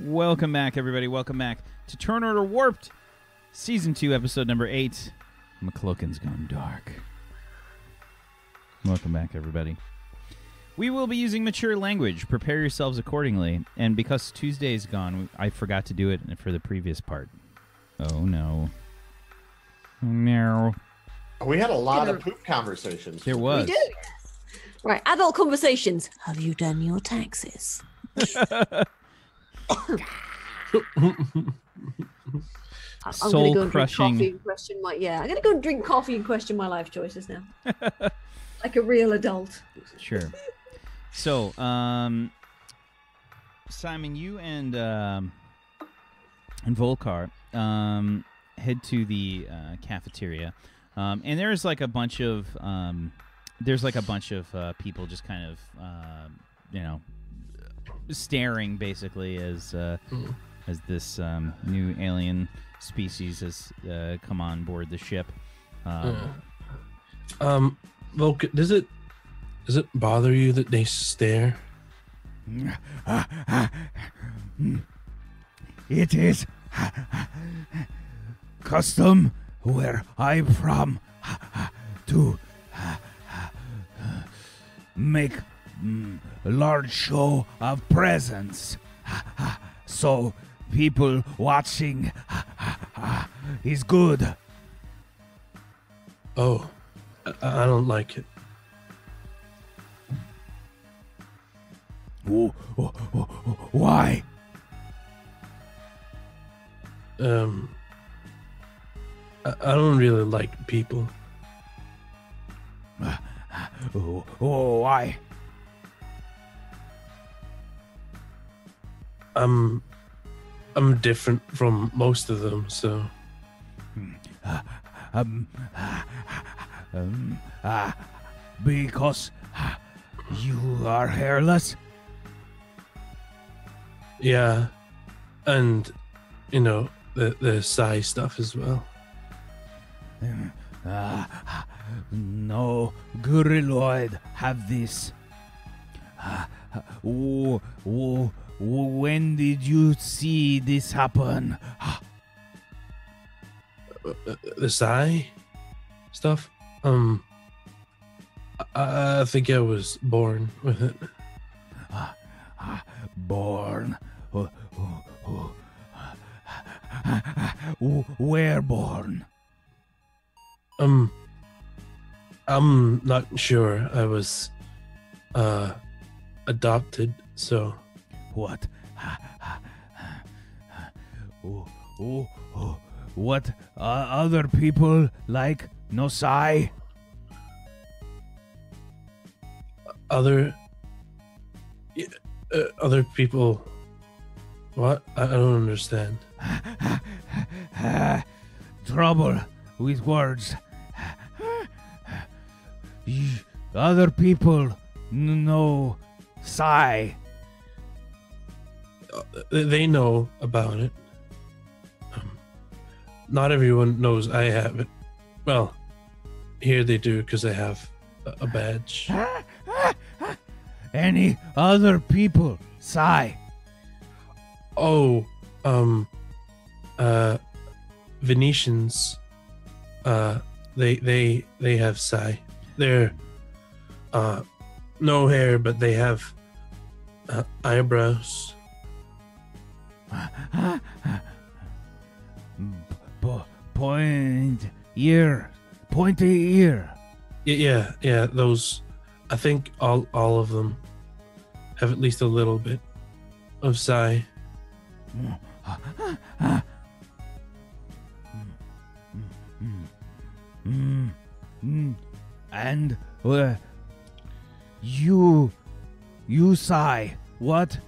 Welcome back, everybody. Welcome back to Turn Order Warped, Season 2, Episode number 8. McCloakin's Gone Dark. Welcome back, everybody. We will be using mature language. Prepare yourselves accordingly. And because Tuesday's gone, I forgot to do it for the previous part. Oh, no. Oh, no. We had a lot of poop conversations. There was. We do. Right, adult conversations. Have you done your taxes? I'm Soul go and crushing. drink coffee and question my yeah. I'm gonna go and drink coffee and question my life choices now, like a real adult. Sure. So, um, Simon, you and um, and Volkar um, head to the uh, cafeteria, um, and there's like a bunch of um, there's like a bunch of uh, people just kind of uh, you know staring basically as uh, as this um, new alien species has uh, come on board the ship. Um, Um, Volk, does it does it bother you that they stare? It is custom where I'm from to make mm, large show of presence. So people watching is good. Oh, I, I don't like it. Wh- wh- wh- Why? Um, I, I don't really like people. Oh, why? I'm I'm different from most of them, so Um, um, uh, because you are hairless. yeah, and you know the the size stuff as well. Uh, no gorilloid have this. Uh, oh, oh, when did you see this happen? Uh, the psi stuff. Um, I, I think I was born with it. Ah, born. Oh, oh, oh. Oh, Where born? Um, I'm not sure. I was uh adopted, so What? Oh, oh, oh. What? Uh, other people like Nosai? other uh, other people. What? I, don't understand. Trouble with words. Other people n- know Sai. They- they know about it. Um, not everyone knows I have it. Well, here they do because I have a, a badge. Any other people? Sigh. Oh, um, uh, Venetians, uh, they they they have sai. They're, uh, no hair, but they have uh, eyebrows. Po- point ear. Pointy ear. Yeah, yeah, those. I think all all of them have at least a little bit of. Mm, mm. And uh, you, you sigh. What,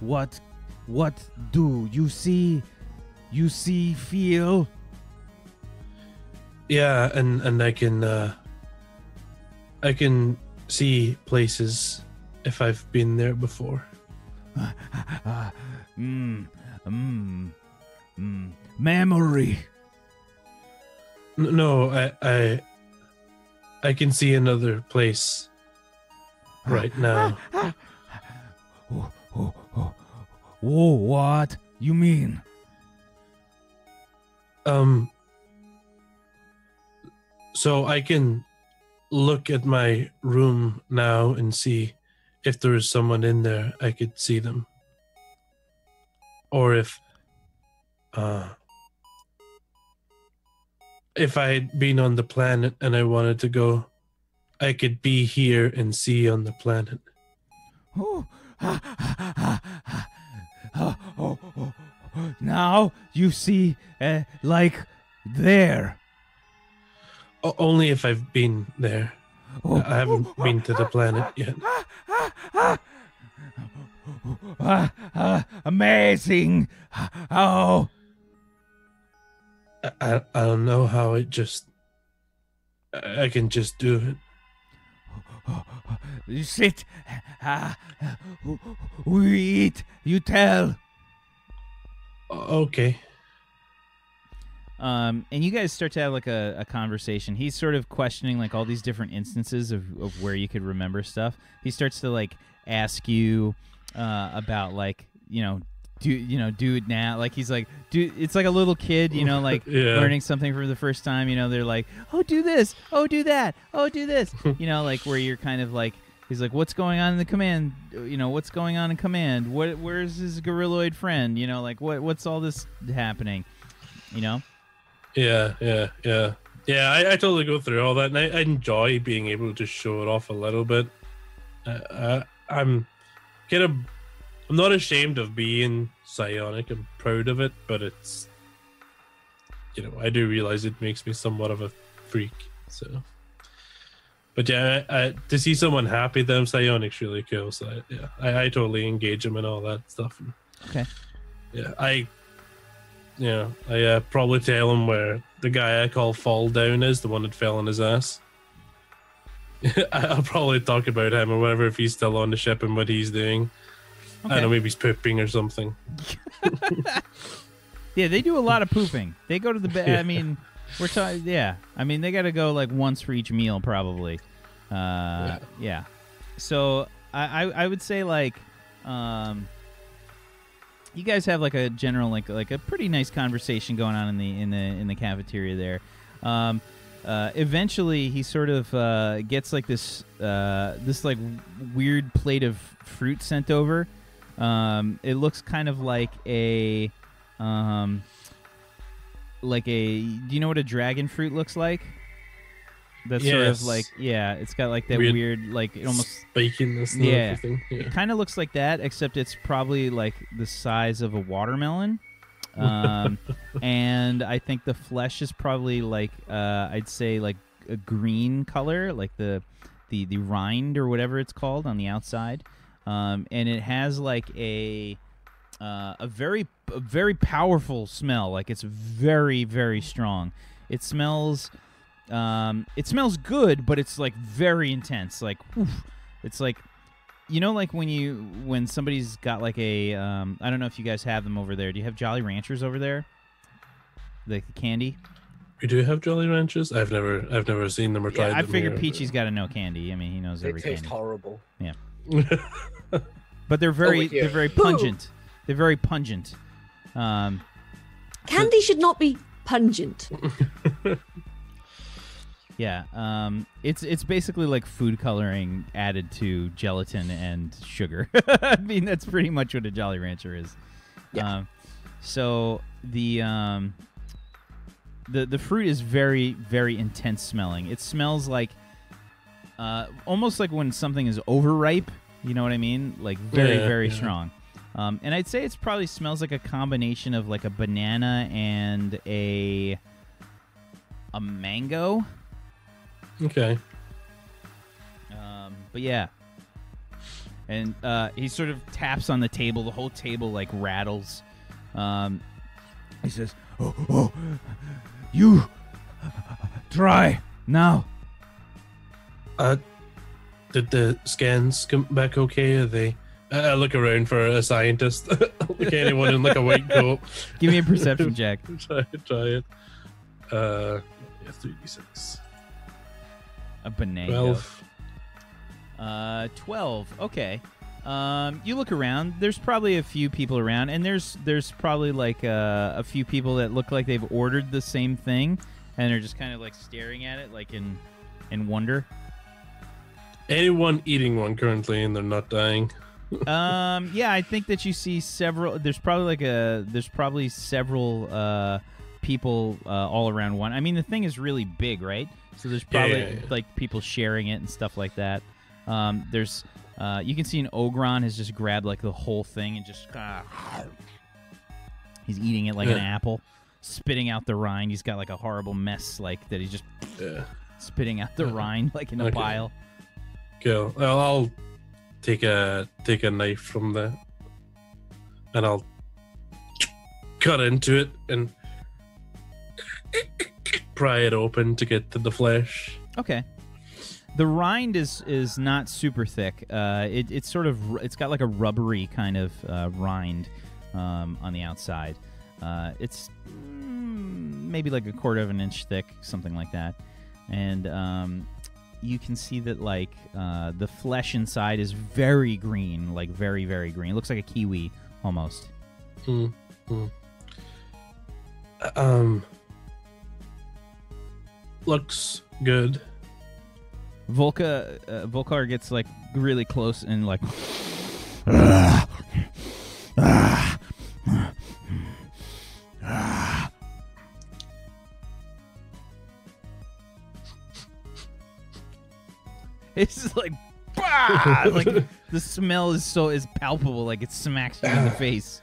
what, what do you see? You see, feel. Yeah, and and I can uh, I can see places if I've been there before. Ah, mm, mm, mm. Memory. No, I I I can see another place right now. Whoa, what? You mean? Um. So I can look at my room now and see if there is someone in there. I could see them, or if, uh, if I had been on the planet and I wanted to go, I could be here and see on the planet. Oh. Now you see, uh, like there. O- only if I've been there. Oh, I haven't been to the planet yet. Amazing. Oh, I, I, I don't know how it just. I can just do it. you sit. Ah, we eat. You tell. O- Okay. Um, and you guys start to have like a, a conversation. He's sort of questioning like all these different instances of, of where you could remember stuff. He starts to like ask you uh, about like you know do you know do it now like he's like do it's like a little kid you know like Yeah. learning something for the first time you know they're like oh do this oh do that oh do this you know like where you're kind of like he's like what's going on in the command you know what's going on in command what where's his gorilloid friend you know like what what's all this happening you know Yeah, yeah, yeah. Yeah, I, I totally go through all that, and I, I enjoy being able to show it off a little bit. Uh, I, I'm kind of, I'm not ashamed of being psionic. I'm proud of it, but it's, you know, I do realize it makes me somewhat of a freak. So, but yeah, I, I, to see someone happy them psionic's really cool. So I, yeah, I, I totally engage them and all that stuff. Okay. Yeah, I yeah, I uh, probably tell him where the guy I call Fall Down is, the one that fell on his ass. I'll probably talk about him or whatever if he's still on the ship and what he's doing. I don't know, maybe he's pooping or something. Yeah, they do a lot of pooping. They go to the bed. I mean, we're talking. Yeah, I mean, they got to go like once for each meal, probably. Uh, yeah. So I, I, I would say like, um, you guys have like a general like like a pretty nice conversation going on in the in the in the cafeteria there. Um, uh, eventually, he sort of uh, gets like this uh, this like weird plate of fruit sent over. Um, it looks kind of like a um, like a. Do you know what a dragon fruit looks like? That's sort of like yeah, it's got like that Weird weird, like it almost Spikiness and Yeah. Yeah. it kind of looks like that, except it's probably like the size of a watermelon. Um, and I think the flesh is probably like uh, I'd say like a green color, like the the the rind or whatever it's called on the outside. Um, and it has like a uh, a very a very powerful smell. Like it's very very strong. It smells um, it smells good, but it's like very intense. Like oof. it's like you know like when you when somebody's got like a um, I don't know if you guys have them over there. Do you have Jolly Ranchers over there? Like the candy? We do have Jolly Ranchers. I've never, I've never seen them or tried Yeah, I them figure here. Peachy's got to know candy. I mean, he knows everything. They every taste candy. horrible. Yeah. but they're very wait, yeah. they're very Boo. pungent. They're very pungent. Um, Candy should not be pungent. Yeah, um, it's it's basically like food coloring added to gelatin and sugar. I mean, that's pretty much what a Jolly Rancher is. Yeah. Um, so the um, the the fruit is very very intense smelling. It smells like uh, almost like when something is overripe. You know what I mean? Like very Yeah, very yeah. strong. Um, and I'd say it's probably smells like a combination of like a banana and a a mango. okay. Um, but yeah. And uh, he sort of taps on the table. The whole table like rattles. Um, He says, "Oh, oh, you try now." Uh, did the scans come back okay? Are they? I I look around for a scientist. like anyone in like a white coat. give me a perception check. try, try it. Uh, yeah, three d six. A banana. Twelve. Uh, twelve. Okay. Um, you look around. There's probably a few people around, and there's there's probably like uh, a few people that look like they've ordered the same thing, and they're just kind of like staring at it, like in in wonder. Anyone eating one currently and they're not dying? Um, yeah, I think that you see several. There's probably like a. There's probably several uh, people uh, all around one. I mean, the thing is really big, right? So there's probably yeah, yeah. like people sharing it and stuff like that. Um, there's. Uh, you can see an ogron has just grabbed like the whole thing and just of. He's eating it like an apple, spitting out the rind. He's got like a horrible mess, like that. He's just Yeah. spitting out the Uh, rind like in a okay. pile. Cool. Well, I'll take a take a knife from there, and I'll cut into it and pry it open to get to the flesh. Okay. The rind is is not super thick. Uh, it, it's sort of it's got like a rubbery kind of uh, rind um, on the outside. Uh, it's mm, maybe like a quarter of an inch thick, something like that. And um, you can see that like uh, the flesh inside is very green, like very very green. It looks like a kiwi almost. Hmm. hmm. Um. Looks good. Volka uh, Volkar gets like really close and like bah! like the smell is so is palpable, like it smacks you in the face.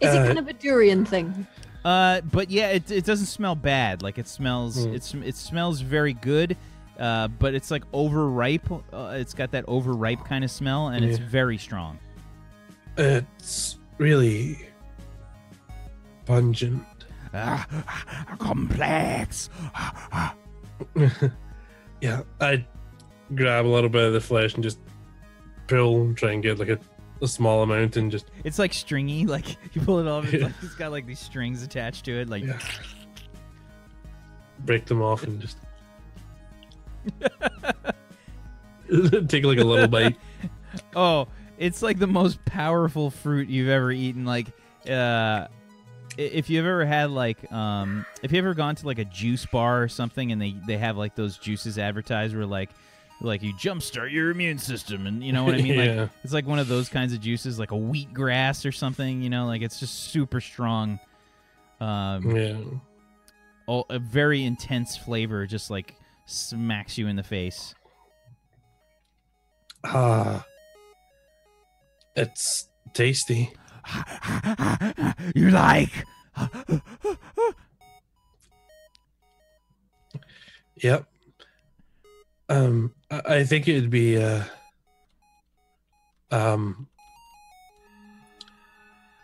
Is it Uh, kind of a durian thing? Uh, but yeah, it, it doesn't smell bad. Like it smells, Hmm. it's it smells very good. Uh, but it's like overripe. Uh, it's got that overripe kind of smell, and it's very strong. It's really pungent. Ah, complex. yeah, I grab a little bit of the flesh and just pull, try and get like a, a small amount, and just It's like stringy. Like you pull it off, it's, Yeah. like, it's got like these strings attached to it. Like yeah, break them off and just take like a little bite. oh, it's like the most powerful fruit you've ever eaten. Like, uh, if you've ever had like, um, if you ever gone to like a juice bar or something, and they they have like those juices advertised where like, like you jumpstart your immune system, and you know what I mean? Like, it's like one of those kinds of juices, like a wheatgrass or something. You know, like it's just super strong. Um, yeah. all, a very intense flavor, just like smacks you in the face. Ah, it's tasty. you like? Yep. Um, I, think it'd be uh, um,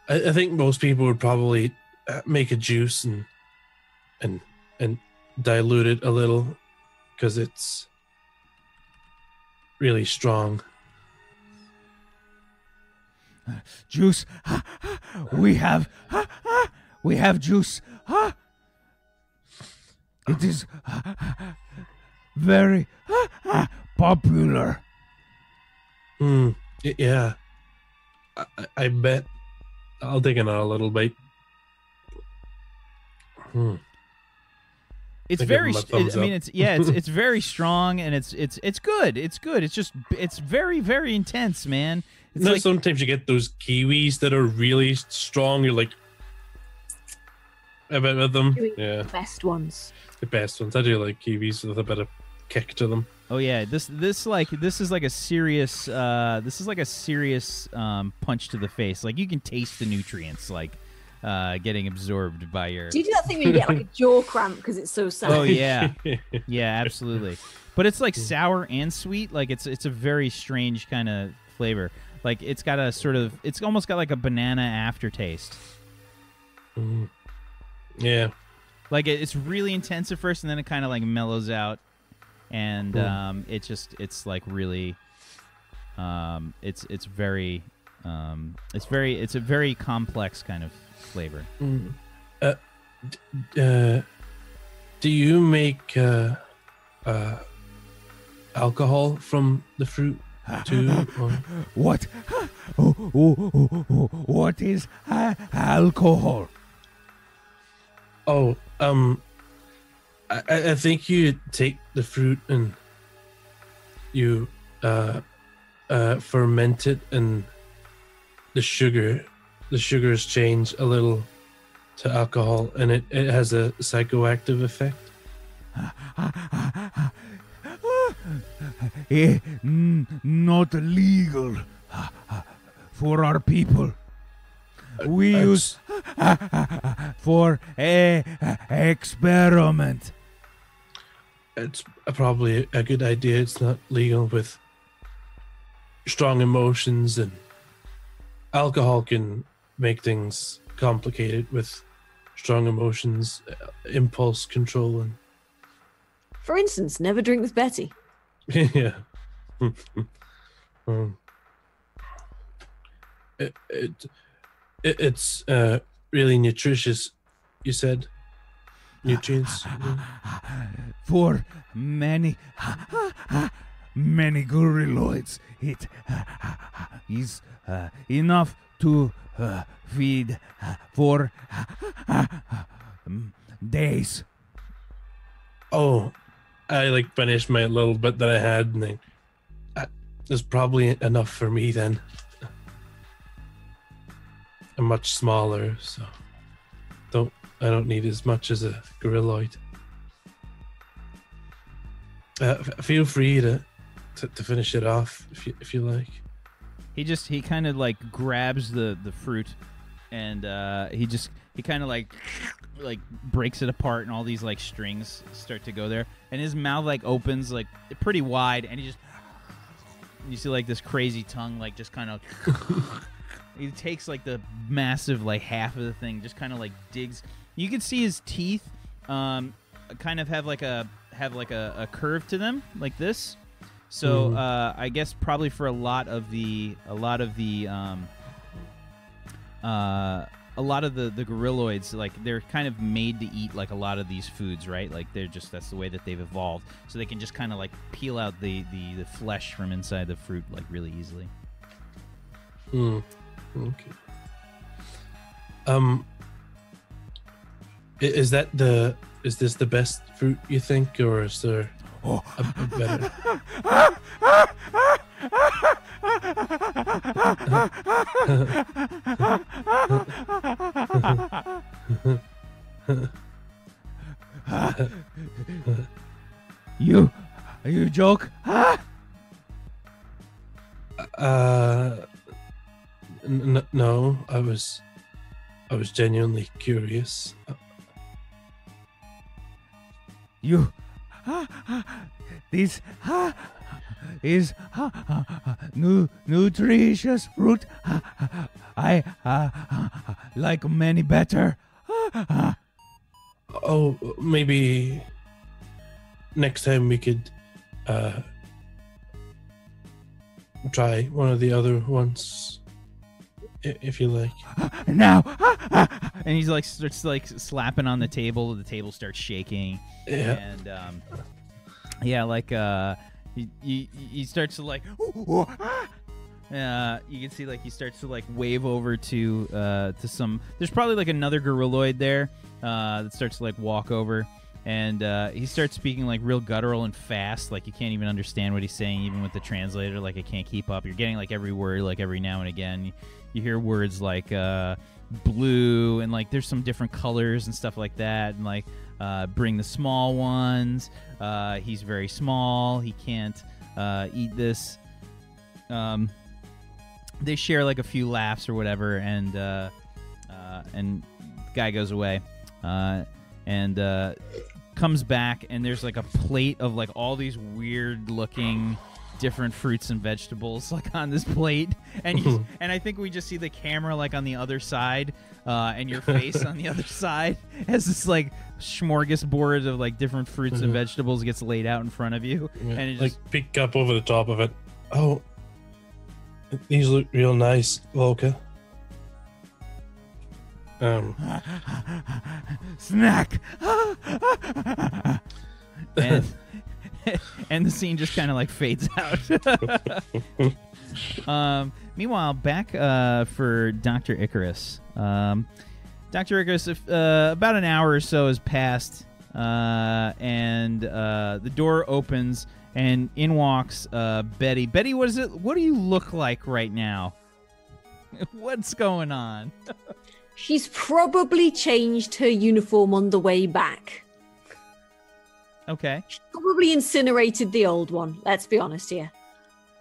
I, I think most people would probably uh, make a juice and and and dilute it a little because it's really strong. Juice. We have. We have juice. It is very popular. Hmm. Yeah. I, I- I bet. I'll take another little bite. Hmm. It's I very. him a st- thumbs I mean, it's yeah, it's it's very strong and it's it's it's good. It's good. It's just it's very very intense, man. It's no, like sometimes you get those kiwis that are really strong. You're like, a bit with them. Yeah, The best ones. the best ones. I do like kiwis with a bit of kick to them. oh yeah, this this like this is like a serious uh this is like a serious um punch to the face. Like you can taste the nutrients like uh getting absorbed by your. Do you do that thing when you get like a jaw cramp because it's so sad? Oh yeah, yeah, absolutely. But it's like sour and sweet. Like it's it's a very strange kind of flavor. Like it's got a sort of it's almost got like a banana aftertaste. Mm. Yeah. Like it, it's really intense at first, and then it kind of like mellows out, and um, it just it's like really, um, it's it's very, um, it's very it's a very complex kind of flavor. Mm. Uh, d- uh, do you make uh, uh, alcohol from the fruit? two, one. What? What is uh, alcohol? Oh, um, I, I I think you take the fruit and you uh, uh, ferment it, and the sugar, the sugars change a little to alcohol, and it, it has a psychoactive effect. Eh, n- not legal for our people. We Uh, use for a experiment. It's probably a good idea. It's not legal with strong emotions, and alcohol can make things complicated with strong emotions, uh, impulse control, and For instance, never drink with Betty. yeah. um, it, it, it it's uh, really nutritious. You said nutrients. For many, many gorilloids, it is uh, enough to uh, feed for um, days. Oh, I like finished my little bit that I had, and I, I, there's probably enough for me then. I'm much smaller, so don't I don't need as much as a gorilloid. Uh, f- feel free to, to to finish it off if you if you like. He just he kind of like grabs the the fruit, and uh, he just he kind of like like breaks it apart, and all these like strings start to go there, and his mouth like opens like pretty wide, and he just you see like this crazy tongue like just kind of. he takes like the massive like half of the thing, just kind of like digs. You can see his teeth, um, kind of have like a have like a, a curve to them, like this. So Mhm. uh, I guess probably for a lot of the a lot of the um, uh, a lot of the the gorilloids like they're kind of made to eat like a lot of these foods, right? Like they're just that's the way that they've evolved, so they can just kind of like peel out the, the the flesh from inside the fruit like really easily. Hmm. Okay. Um. Is that the is this the best fruit you think, or is there Oh, a, a better? you, you joke? Ah! Uh, n- no, I was, I was genuinely curious. You, this is nu- nutritious fruit. I uh, like many better. Oh, maybe next time we could uh try one of the other ones, if you like. Now, And he's like starts like slapping on the table. The table starts shaking. Yeah. and um, yeah, like uh, he, he he starts to like, uh, you can see like he starts to like wave over to uh to some. There's probably like another gorilloid there uh that starts to like walk over, and uh, he starts speaking like real guttural and fast, like you can't even understand what he's saying, even with the translator. Like I can't keep up. You're getting like every word, like every now and again. You, you hear words like uh blue and like there's some different colors and stuff like that. And like uh, bring the small ones uh, he's very small he can't uh, eat this. Um, they share like a few laughs or whatever and uh, uh, and guy goes away uh, and uh, comes back and there's like a plate of like all these weird looking different fruits and vegetables like on this plate and you, and I think we just see the camera like on the other side uh, and your face on the other side as this like smorgasbord of like different fruits and Mhm. vegetables gets laid out in front of you and it like just peek up over the top of it. Oh, these look real nice, Volka. Um, snack. and and the scene just kind of like fades out. um, meanwhile, back uh, for Doctor Icarus. Um, Doctor Icarus, if, uh, about an hour or so has passed, uh, and uh, the door opens, and in walks uh, Betty. Betty, what is it? What do you look like right now? What's going on? She's probably changed her uniform on the way back. Okay, Probably incinerated the old one. Let's be honest here.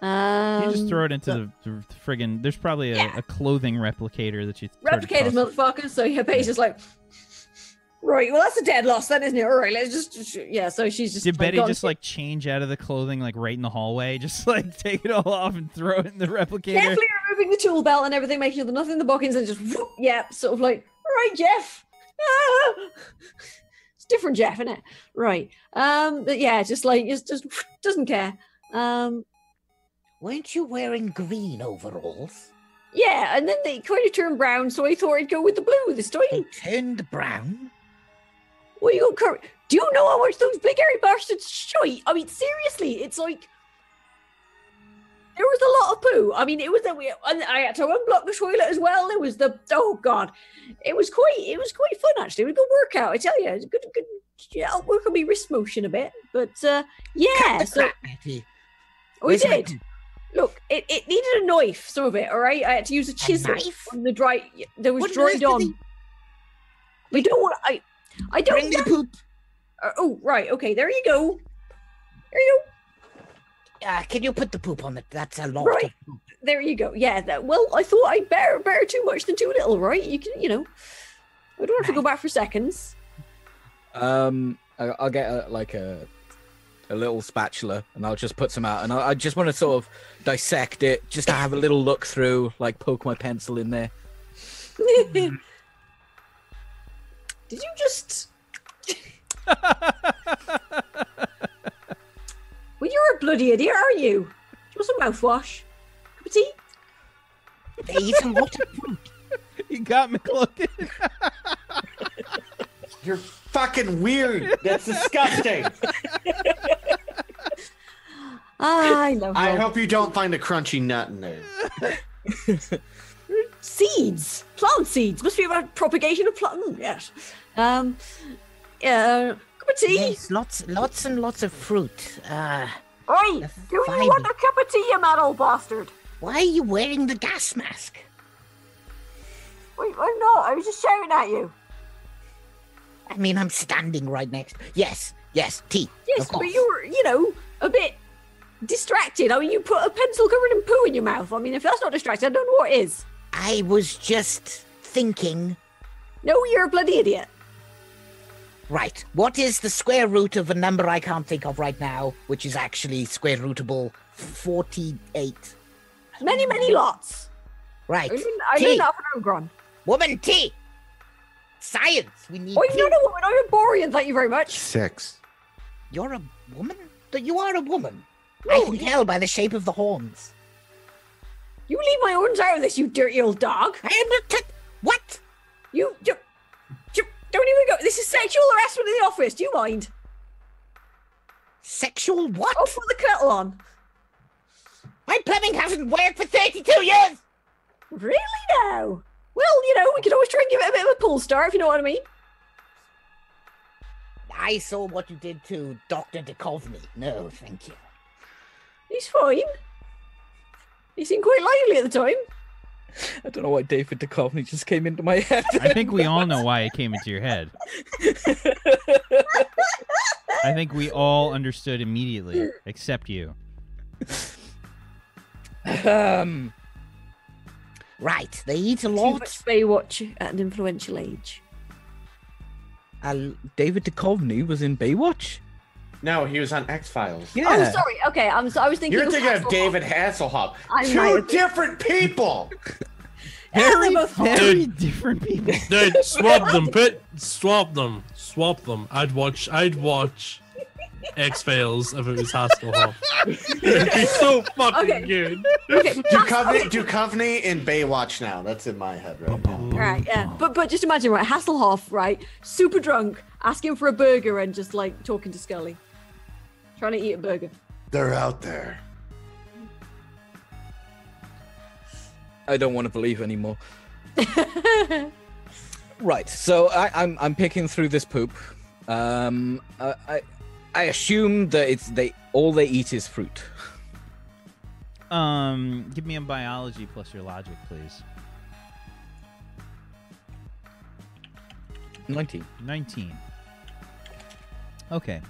Um, you just throw it into the, the friggin' There's probably a, Yeah. a clothing replicator that you replicated, motherfucker. So yeah, Betty's just like, right. Well, that's a dead loss, then, isn't it? All right, let's just yeah. So she's just Did like, Betty just like change out of the clothing like right in the hallway? Just like take it all off and throw it in the replicator? carefully removing the tool belt and everything, making sure there's nothing in the bookings, and just whoop, yeah, sort of like, all right, Jeff. Ah! Different, Jeff, isn't it? Right. Um. But yeah, just like just just doesn't care. Um. Weren't you wearing green overalls? Yeah, and then they kind of turned brown, so I thought I'd go with the blue this time. They turned brown? Well, you got Do you know how much those big hairy bastards shite? I mean, seriously, it's like there was a lot of poo. I mean, it was that we and I had to unblock the toilet as well. It was the oh god, it was quite it was quite fun actually. It was a good workout, I tell you. It was a good good yeah, I'll work on my wrist motion a bit, but uh, yeah. Cut the So crap, Betty. we Where's did. Look, it, it needed a knife, some of it. All right, I had to use a chisel knife? on the dry. There was What dried on. he- We don't want. I. I don't. Bring the poop. Uh, oh, right. Okay, there you go. There you Uh, can you put the poop on it? That's a lot. Right. Of poop. There you go. Yeah. That, well, I thought I'd better better too much than too little, right? You can, you know. I don't have to go back for seconds. Um, I, I'll get a, like a a little spatula, and I'll just put some out, and I, I just want to sort of dissect it, just to have a little look through, like poke my pencil in there. Did you just? well, you're a bloody idiot, aren't you? Do you want some mouthwash? Cup of tea? They eat a lot of fruit. You got me looking. You're fucking weird. That's disgusting. Ah, I love I hope you don't find a crunchy nut in there. seeds, plant seeds. Must be about propagation of plant. Yes. Um. Yeah. Tea. Yes, lots, lots and lots of fruit. Uh, Oi, do you want a cup of tea, you mad old bastard? why are you wearing the gas mask? Wait, I'm not. I was just shouting at you. I mean, I'm standing right next. Yes, yes, tea. Yes, but you were, you know, a bit distracted. I mean, you put a pencil covered in poo in your mouth. I mean, if that's not distracted, I don't know what is. I was just thinking. No, you're a bloody idiot. Right, what is the square root of a number I can't think of right now, which is actually square rootable? Forty-eight. Many, many lots. Right. I learned, I Tea. learned that from Ogron. Woman T. Science. We need. Oh, tea. you're not a woman. I'm a Borean. Thank you very much. Six. You're a woman. But you are a woman. I No, can you- tell by the shape of the horns. You leave my horns out of this, you dirty old dog. I am not. T- what? You, you, you don't even go. This is sexual harassment in the office. Do you mind? Sexual what? Oh, put the kettle on. My plumbing hasn't worked for thirty-two years. Really now? Well, you know, we could always try and give it a bit of a pull star, if you know what I mean. I saw what you did to Doctor Duchovny. No, thank you. He's fine. He seemed quite lively at the time. I don't know why David Duchovny just came into my head. I think we all know why it came into your head. I think we all understood immediately, except you. um, Right, they eat a Too lot. much Baywatch at an influential age. uh, David Duchovny was in Baywatch. No, he was on X Files. Yeah. Oh, sorry. Okay, I'm. So, I was thinking. You're thinking of Hasselhoff. David Hasselhoff. I Two might have- different people. Yeah, they're both. Very different people. Dude, swap them. Put swap them. Swap them. I'd watch. I'd watch X Files if it was Hasselhoff. It'd be so fucking Okay. good. Okay, Duchovny, Duchovny in Baywatch now. That's in my head right now. Right, yeah. But but just imagine, right, Hasselhoff, right, super drunk, asking for a burger and just like talking to Scully. Trying to eat a burger. They're out there. I don't want to believe anymore. Right. So I, I'm I'm picking through this poop. Um, I, I I assume that it's they all they eat is fruit. Um, give me a biology plus your logic, please. Nineteen. 19. Okay.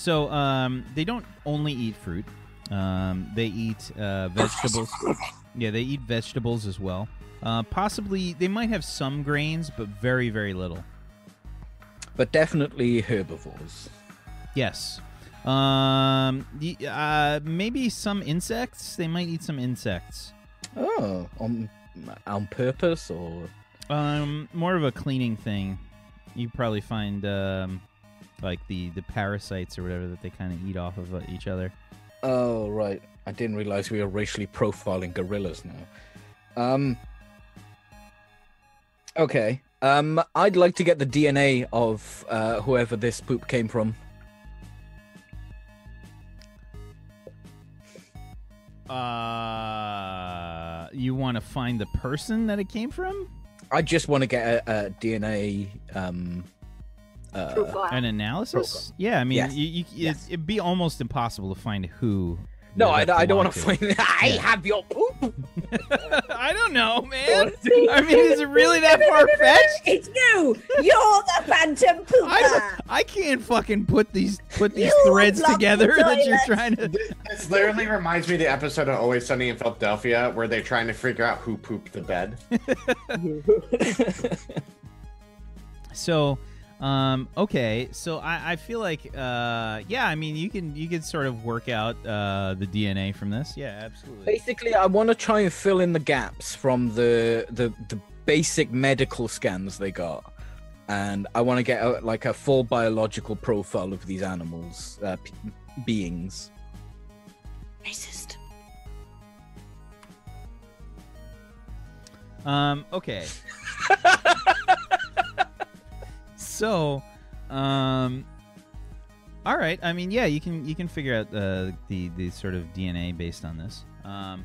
So um, they don't only eat fruit. Um, they eat uh, vegetables. yeah, they eat vegetables as well. Uh, possibly, they might have some grains, but very, very little. But definitely herbivores. Yes. Um, uh, maybe some insects. They might eat some insects. Oh, on on purpose or Um, more of a cleaning thing. You probably find um, like the the parasites or whatever that they kind of eat off of uh, each other. Oh right. I didn't realize we were racially profiling gorillas now. Um Okay. Um I'd like to get the DNA of uh whoever this poop came from. Uh, you want to find the person that it came from? I just want to get a, a DNA um uh, An analysis? Yeah, I mean, Yes. you, you, Yes. It, it'd be almost impossible to find who. No, I, I don't want to find I Yeah. have your poop. I don't know, man. I mean, is it really that far fetched? It's you. You're the phantom pooper. I, I can't fucking put these put these You threads block the together that you're trying to. This literally reminds me of the episode of Always Sunny in Philadelphia where they're trying to figure out who pooped the bed. So, um, okay. So I, I feel like, uh, yeah. I mean, you can you can sort of work out uh, the DNA from this. Yeah, absolutely. Basically, I want to try and fill in the gaps from the the, the basic medical scans they got, and I want to get a, like a full biological profile of these animals, uh, p- beings. Racist. Um, okay. so, um, all right. I mean, yeah, you can you can figure out uh, the the sort of DNA based on this. Um,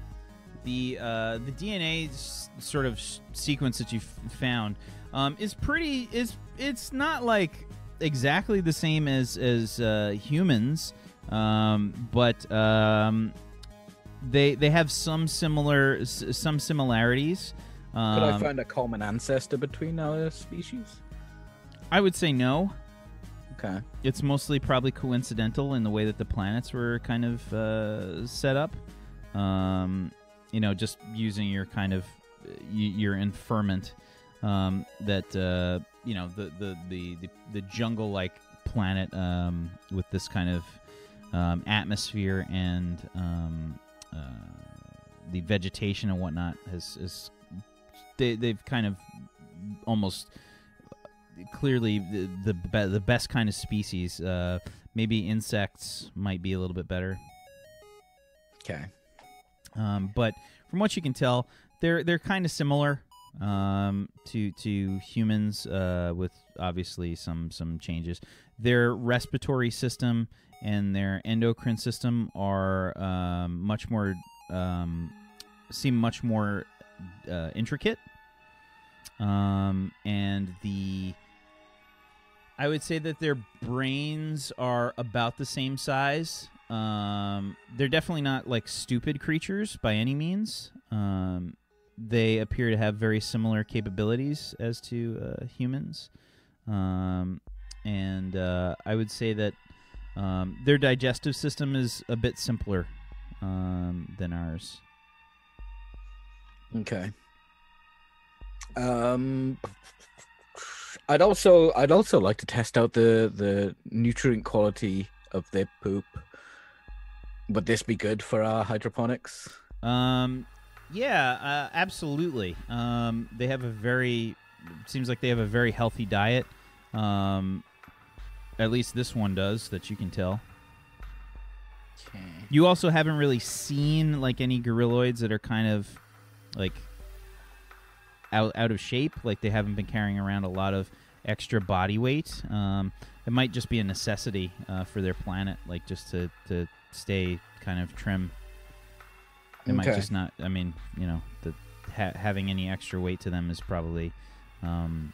the uh, the DNA s- sort of s- sequence that you f- found um, is pretty is it's not like exactly the same as as uh, humans, um, but um, they they have some similar s- some similarities. Um, Could I find a common ancestor between our species? I would say no. Okay. It's mostly probably coincidental in the way that the planets were kind of uh, set up. Um, you know, just using your kind of your inferment um, that uh, you know the the the the, the jungle like planet um, with this kind of um, atmosphere and um, uh, the vegetation and whatnot has is they they've kind of almost clearly the the, be- the best kind of species. Uh, maybe insects might be a little bit better. Okay. Um, but from what you can tell, they're they're kind of similar um, to to humans, uh, with obviously some some changes. Their respiratory system and their endocrine system are um, much more um, seem much more uh, intricate, um, and the I would say that their brains are about the same size. Um, they're definitely not like stupid creatures by any means. Um, they appear to have very similar capabilities as to uh, humans. Um, and uh, I would say that um, their digestive system is a bit simpler um, than ours. Okay. Um, I'd also I'd also like to test out the the nutrient quality of their poop. Would this be good for our hydroponics? Um, yeah, uh, absolutely. Um, they have a very seems like they have a very healthy diet. Um, at least this one does, that you can tell. Okay. You also haven't really seen like any gorilloids that are kind of like out out of shape. Like they haven't been carrying around a lot of extra body weight. Um, it might just be a necessity uh, for their planet, like just to to stay kind of trim. It might just not. I mean, you know, the ha- having any extra weight to them is probably um,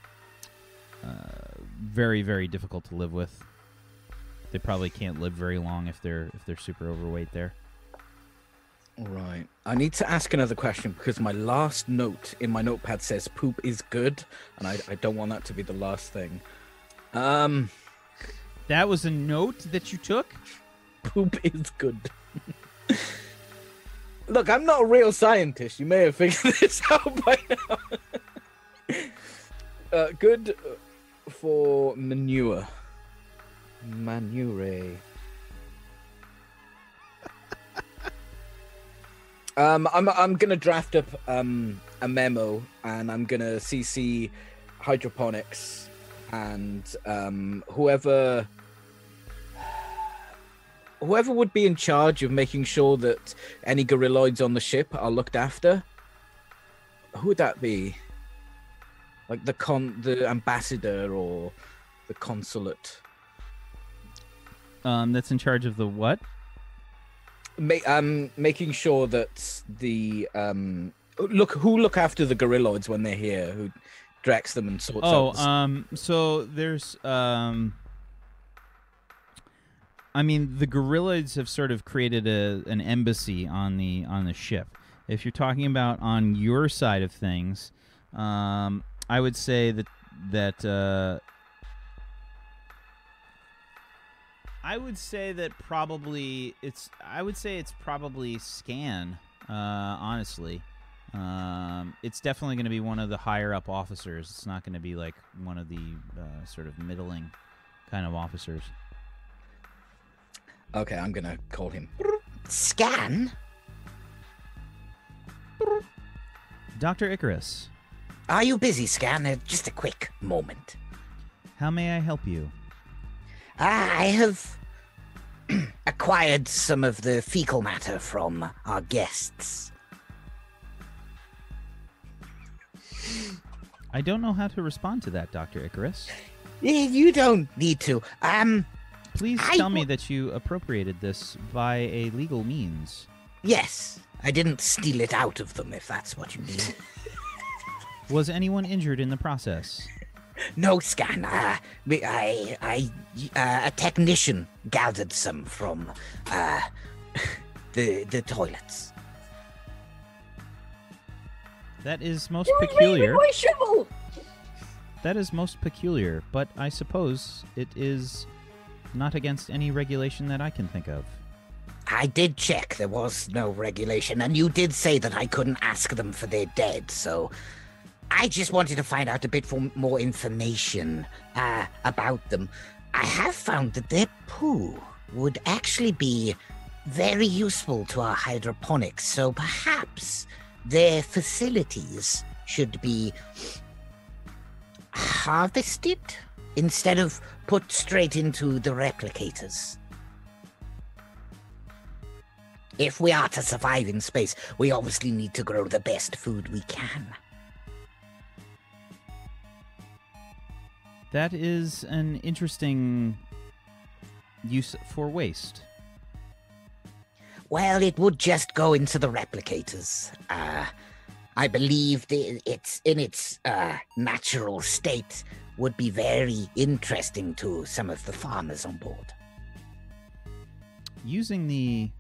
uh, very very difficult to live with. They probably can't live very long if they're if they're super overweight there. Right. I need to ask another question because my last note in my notepad says poop is good, and I, I don't want that to be the last thing. Um, That was a note that you took. poop is good. Look, I'm not a real scientist. You may have figured this out by now. uh, good for manure. Manure. Um, I'm I'm gonna draft up um a memo and I'm gonna CC hydroponics and um whoever whoever would be in charge of making sure that any gorilloids on the ship are looked after. Who would that be? Like the con the ambassador or the consulate? Um, that's in charge of the what? Ma- um, making sure that the um look who look after the gorilloids when they're here, who directs them and sorts Oh, out. um, so there's um. I mean, the gorillas have sort of created a an embassy on the on the ship. If you're talking about on your side of things, um, I would say that that uh, I would say that probably it's I would say it's probably scan. Uh, honestly, um, it's definitely going to be one of the higher up officers. It's not going to be like one of the uh, sort of middling kind of officers. okay, I'm gonna call him. Scan? Dr. Icarus, Are you busy, Scan? Uh, just a quick moment. how may I help you? I have acquired some of the fecal matter from our guests. I don't know how to respond to that, Dr. Icarus. Eh, You don't need to. Um, Please I tell me that you appropriated this by a legal means. yes, I didn't steal it out of them, if that's what you mean. Was anyone injured in the process? No, Scan. Uh, we- I, I, uh, a technician gathered some from uh, the the toilets. That is most You remade peculiar. my shovel. That is most peculiar, but I suppose it is not against any regulation that I can think of. I did check. There was no regulation, and you did say that I couldn't ask them for their dead. So, I just wanted to find out a bit more information uh, about them. I have found that their poo would actually be very useful to our hydroponics. So perhaps their facilities should be harvested instead of put straight into the replicators. If we are to survive in space, we obviously need to grow the best food we can. That is an interesting use for waste. Well, it would just go into the replicators. Uh, I believe the, it's in its uh, natural state would be very interesting to some of the farmers on board. Using the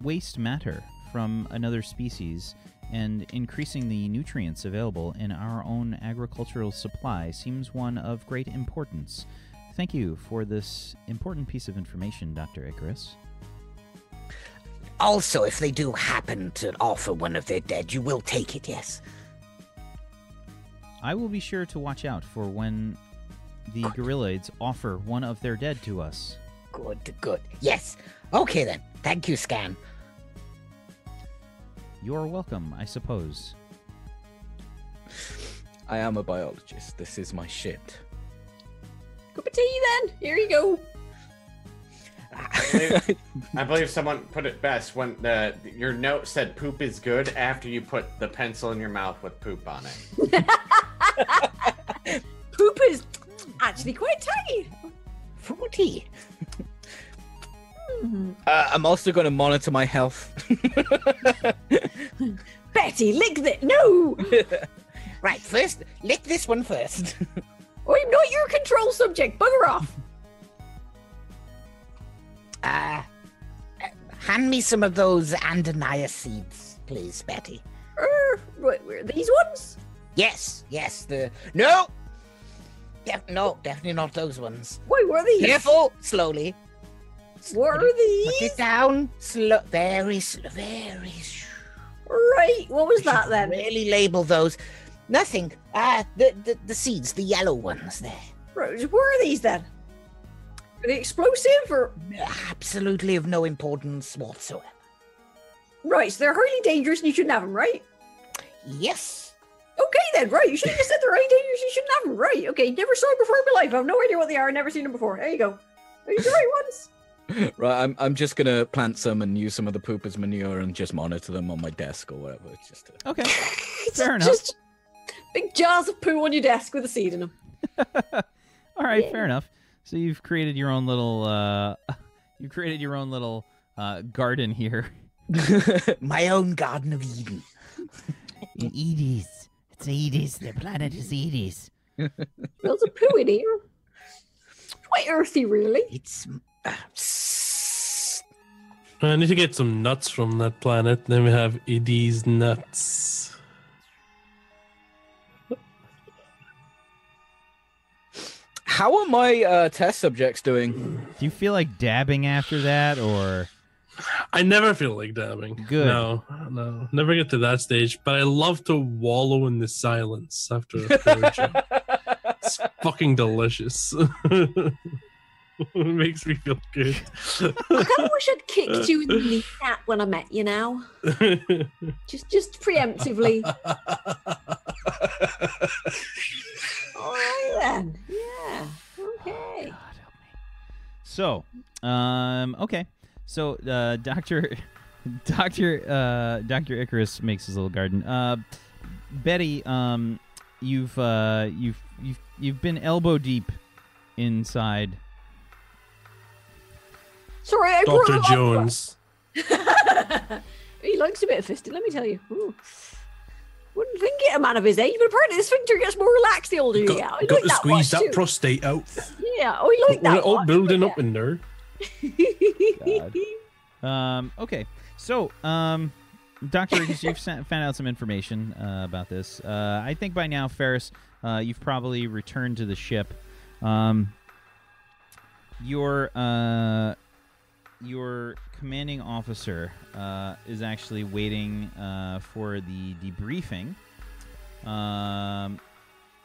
waste matter from another species and increasing the nutrients available in our own agricultural supply seems one of great importance. Thank you for this important piece of information, Dr. Icarus. Also, if they do happen to offer one of their dead, you will take it, yes? I will be sure to watch out for when the gorilloids offer one of their dead to us. Good, good. Yes. Okay then. Thank you, Scan. You're welcome, I suppose. I am a biologist. This is my shit. Cup of tea then. Here you go. I believe, I believe someone put it best when the your note said poop is good after you put the pencil in your mouth with poop on it. Poop is actually quite tiny. Fruity. Uh, I'm also going to monitor my health. Betty, lick that. No, Right, first, lick this one first. I'm not your control subject. Bugger off. Uh, uh, hand me some of those Andania seeds, please, Betty. Er, right, where these ones? Yes, yes, the. No! Def- no, definitely not those ones. Why were these? Careful, slowly. Were Put these? Put it down, slow, very, slow, very. Right. What was that then? Really label those. Nothing. Ah, the, the the seeds, the yellow ones there. Right, where are these then? Are they explosive or? Absolutely of no importance whatsoever. Right, so they're highly dangerous and you shouldn't have them, right? Yes. Okay then, right. You should have just said they're highly dangerous. You shouldn't have them, right? Okay, never saw them before in my life. I have no idea what they are. I've Never seen them before. There you go. Are you the right ones? right, I'm, I'm just going to plant some and use some of the poop as manure and just monitor them on my desk or whatever. It's Just to... Okay. Fair enough. Just big jars of poo on your desk with a seed in them. All right, Yeah. fair enough. So you've created your own little uh you created your own little uh garden here. My own Garden of Eden. In Edis. It's Edis. The planet is Edis. There's a poo in here. Quite earthy, really. It's. S- I need to get some nuts from that planet. Then we have Edis nuts. How are my uh, test subjects doing? Do you feel like dabbing after that or I never feel like dabbing. Good. No, no, never get to that stage. But I love to wallow in the silence after a foraging. it's fucking delicious. it makes me feel good. I kind of wish I'd kicked you in the kneecap when I met you now. Just just preemptively. All right then. Yeah. Okay. God, So, um, okay. So, uh, Doctor, Doctor, uh, Doctor Icarus makes his little garden. Uh, Betty, um, you've, uh, you've, you've, you've been elbow deep inside. Sorry, I brought Dr. Jones. he likes a bit of fisting, let me tell you. Ooh. Wouldn't think it a man of his age, but apparently the sphincter gets more relaxed the older you Got, get. I got like to that squeeze that too. prostate out. yeah, oh, I like We're that. all much, building yeah. up in there. Um, okay. So, um, Doctor Icarus, you've sent, found out some information uh, about this. Uh, I think by now, Ferris, uh, you've probably returned to the ship. Um, your uh, your commanding officer uh, is actually waiting uh, for the debriefing. Um,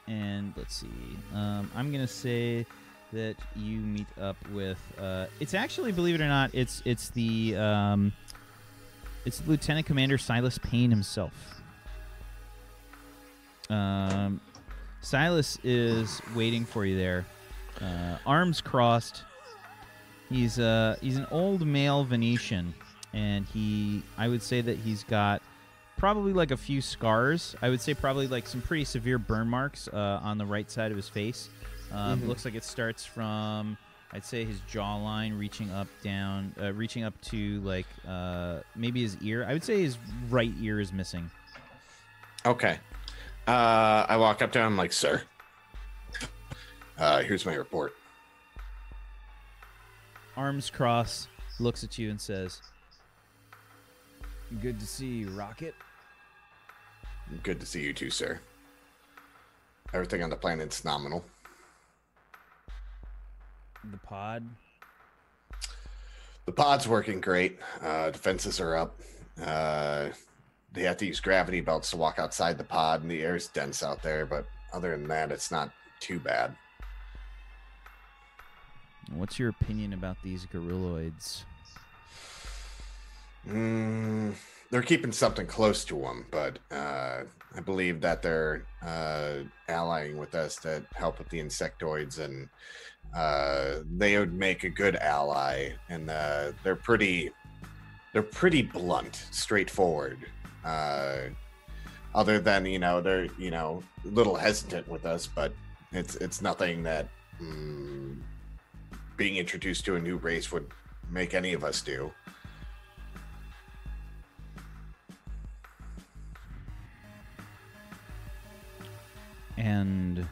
and let's see. Um, I'm gonna say that you meet up with. Uh, it's actually, believe it or not, it's it's the um, it's Lieutenant Commander Silas Payne himself. Um, Silas is waiting for you there, uh, arms crossed. He's uh he's an old male Venetian, and he I would say that he's got probably like a few scars. I would say probably like some pretty severe burn marks uh, on the right side of his face. Um, Mhm. Looks like it starts from I'd say his jawline reaching up down, uh, reaching up to like uh, maybe his ear. I would say his right ear is missing. Okay. Uh, I walk up to him like, sir. Uh, here's my report. Arms crossed, looks at you and says, "Good to see you, Rocket." Good to see you too, sir. Everything on the planet's nominal. The pod. The pod's working great. Uh, defenses are up. Uh, they have to use gravity belts to walk outside the pod, and the air's dense out there. But other than that, it's not too bad. What's your opinion about these gorilloids? Mm, they're keeping something close to them, but uh, I believe that they're uh, allying with us to help with the insectoids, and uh, they would make a good ally. And uh, they're pretty, they're pretty blunt, straightforward. Uh, other than you know they're you know a little hesitant with us, but it's it's nothing that mm, being introduced to a new race would make any of us do. And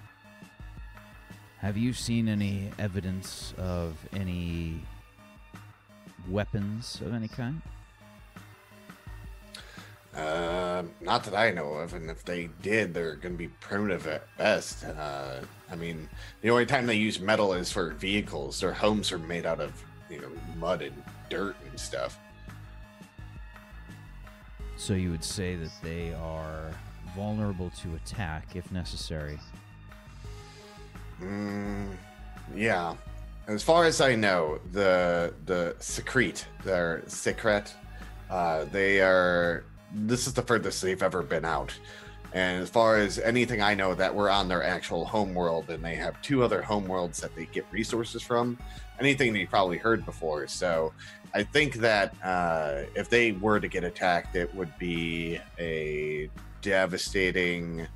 have you seen any evidence of any weapons of any kind? Uh, not that I know of, and if they did, they're going to be primitive at best. Uh, I mean, the only time they use metal is for vehicles. Their homes are made out of you know mud and dirt and stuff. So you would say that they are vulnerable to attack if necessary. Mm, yeah. As far as I know, the the secrete, their secret, uh, they are. This is the furthest they've ever been out. And as far as anything I know, that we're on their actual homeworld, and they have two other homeworlds that they get resources from. Anything you probably heard before. So I think that uh, if they were to get attacked, it would be a devastating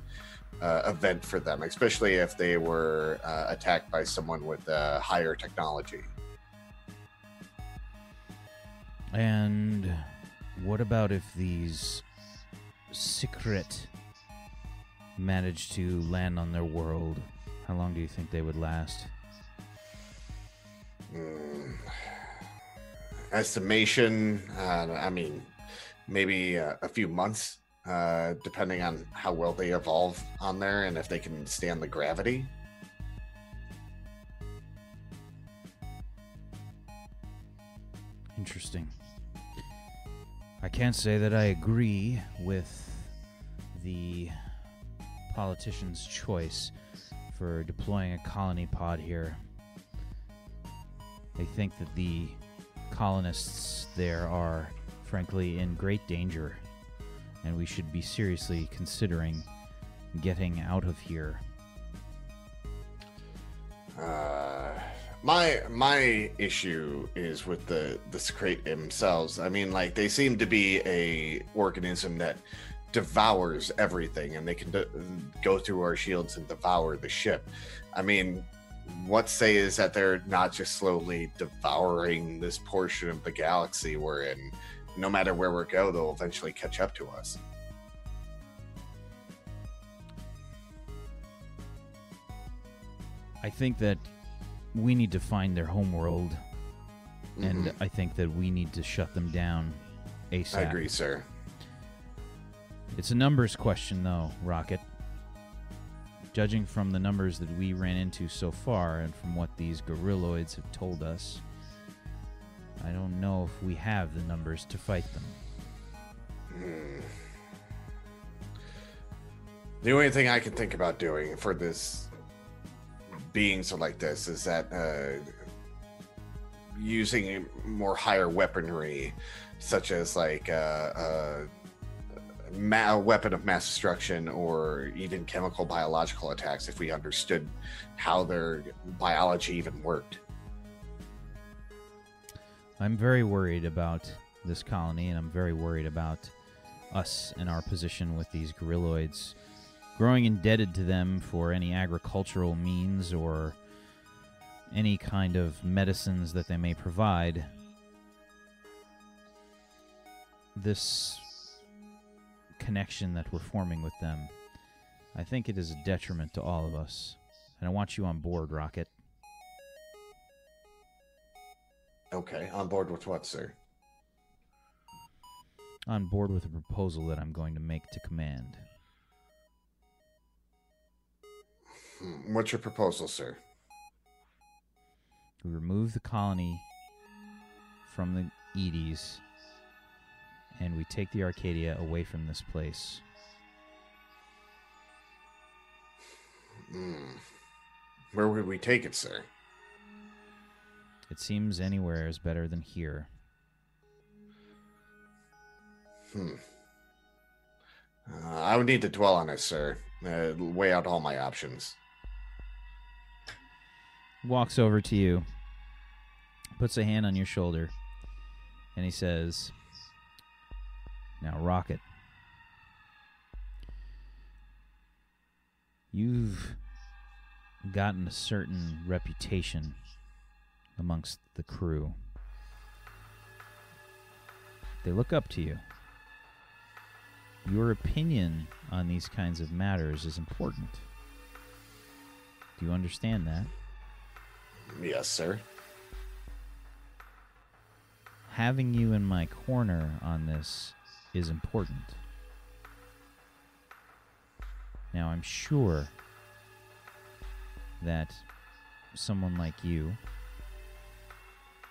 uh, event for them, especially if they were uh, attacked by someone with higher technology. And what about if these secret managed to land on their world? How long do you think they would last? Mm, estimation, uh, I mean, maybe uh, a few months, uh, depending on how well they evolve on there and if they can stand the gravity. Interesting. I can't say that I agree with the politician's choice for deploying a colony pod here. They think that the colonists there are, frankly, in great danger, and we should be seriously considering getting out of here. Uh, my my issue is with the the secrete themselves. I mean, like they seem to be a organism that devours everything, and they can de- go through our shields and devour the ship. I mean, what say is that they're not just slowly devouring this portion of the galaxy we're in. No matter where we go, they'll eventually catch up to us. I think that we need to find their homeworld, and Mhm. I think that we need to shut them down ASAP. I agree, sir. It's a numbers question, though, Rocket. Judging from the numbers that we ran into so far and from what these gorilloids have told us, I don't know if we have the numbers to fight them. Hmm. The only thing I can think about doing for this beings are like this is that uh, using more higher weaponry, such as like uh, uh, ma- a weapon of mass destruction or even chemical biological attacks, if we understood how their biology even worked. I'm very worried about this colony, and I'm very worried about us and our position with these gorilloids. Growing indebted to them for any agricultural means or any kind of medicines that they may provide. This connection that we're forming with them, I think it is a detriment to all of us. And I want you on board, Rocket. Okay, on board with what, sir? on board with a proposal that I'm going to make to command. What's your proposal, sir? We remove the colony from the Edis and we take the Arcadia away from this place. Hmm. Where would we take it, sir? It seems anywhere is better than here. Hmm. Uh, I would need to dwell on it, sir. Uh, weigh out all my options. Walks over to you, puts a hand on your shoulder, and he says, Now, Rocket, You've gotten a certain reputation amongst the crew. They look up to you. Your opinion on these kinds of matters is important. Do you understand that? Yes, sir. Having you in my corner on this is important. Now, I'm sure that someone like you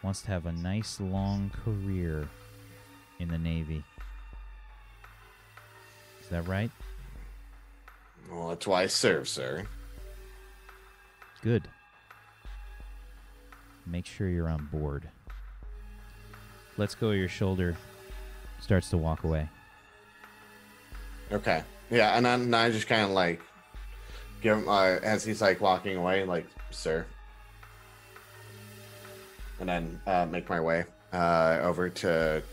wants to have a nice long career in the Navy. Is that right? Well, that's why I serve, sir. Good. Make sure you're on board. Let's go your shoulder. Starts to walk away. Okay. Yeah, and then I just kind of like give him uh, as he's like walking away, like, sir. And then uh, make my way uh, over to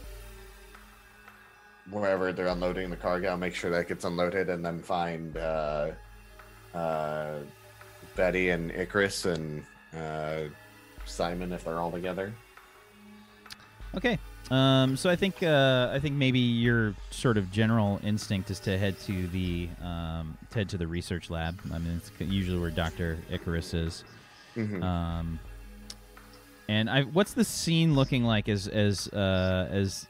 wherever they're unloading the cargo, make sure that gets unloaded, and then find uh, uh, Betty and Icarus and uh, Simon if they're all together. Okay. Um, so I think uh, I think maybe your sort of general instinct is to head to the um, to head to the research lab. I mean, it's usually where Doctor Icarus is. Mhm. Um, and I, what's the scene looking like as as uh, as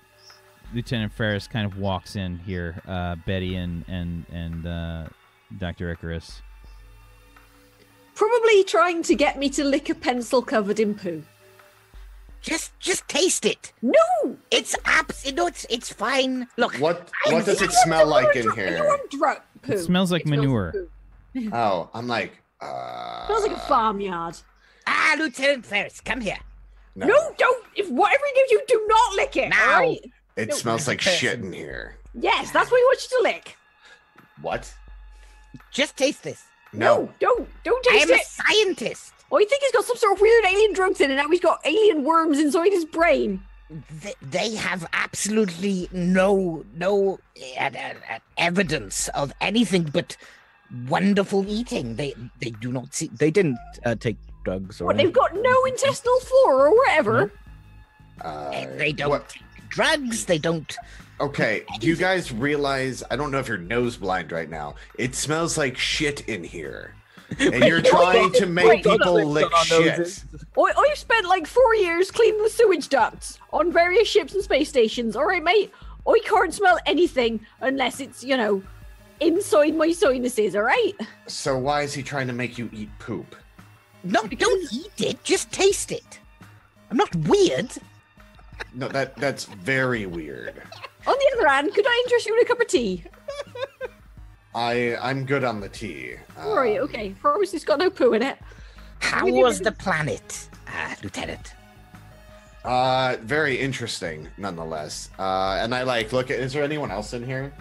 Lieutenant Ferris kind of walks in here? Uh, Betty and and and uh, Doctor Icarus. Probably trying to get me to lick a pencil covered in poo. Just just taste it. No! It's abs. No, it's it's fine. Look, What I what does it smell like in here? want drunk poo. It smells like manure. poo. Oh, I'm like, uh, smells like a farmyard. ah, Lieutenant Ferris, come here. No, No, don't. If whatever he gives you, do not lick it. Now. all right? it no. smells like shit in here. Yes, that's what he want you to lick. What? Just taste this. No. don't. Don't taste it. I taste am a scientist. Oh, I think he's got some sort of weird alien drugs in it. Now he's got alien worms inside his brain. They, they have absolutely no no uh, uh, uh, evidence of anything but wonderful eating. They they do not see. They didn't uh, take drugs or What, they've got no intestinal flora or whatever. Uh, They don't what- take drugs. They don't. Okay, do you guys realize? I don't know if you're nose blind right now. It smells like shit in here, and you're trying to make Wait, people lick hold shit. noses. I, I've spent like four years cleaning the sewage ducts on various ships and space stations. All right, mate. I can't smell anything unless it's, you know, inside my sinuses, all right? So why is he trying to make you eat poop? No, don't eat it. Just taste it. I'm not weird. No, that that's very weird. On the other hand, could I interest you in a cup of tea? I I'm good on the tea. All right, Um, okay. Promise it's got no poo in it. How was really- the planet, uh, Lieutenant? Uh, very interesting, nonetheless. Uh, and I like look at. Is there anyone else in here?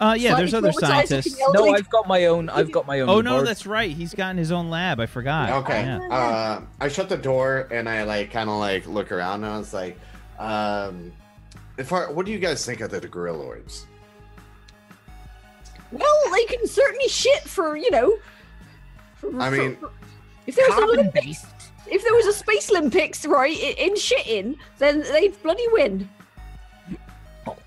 Uh, yeah, there's other scientists. No, I've got my own. I've got my own. Oh no, board. that's right. He's got his own lab. I forgot. Okay. Yeah. Uh, I shut the door and I like kind of like look around and I was like, um, if I, what do you guys think of the Gorilloids? Well, they can certainly shit for, you know. for- I mean- for- if there was a Carbon Olympic, based. if there was a space Olympics, right, i- in shitting, then they'd bloody win.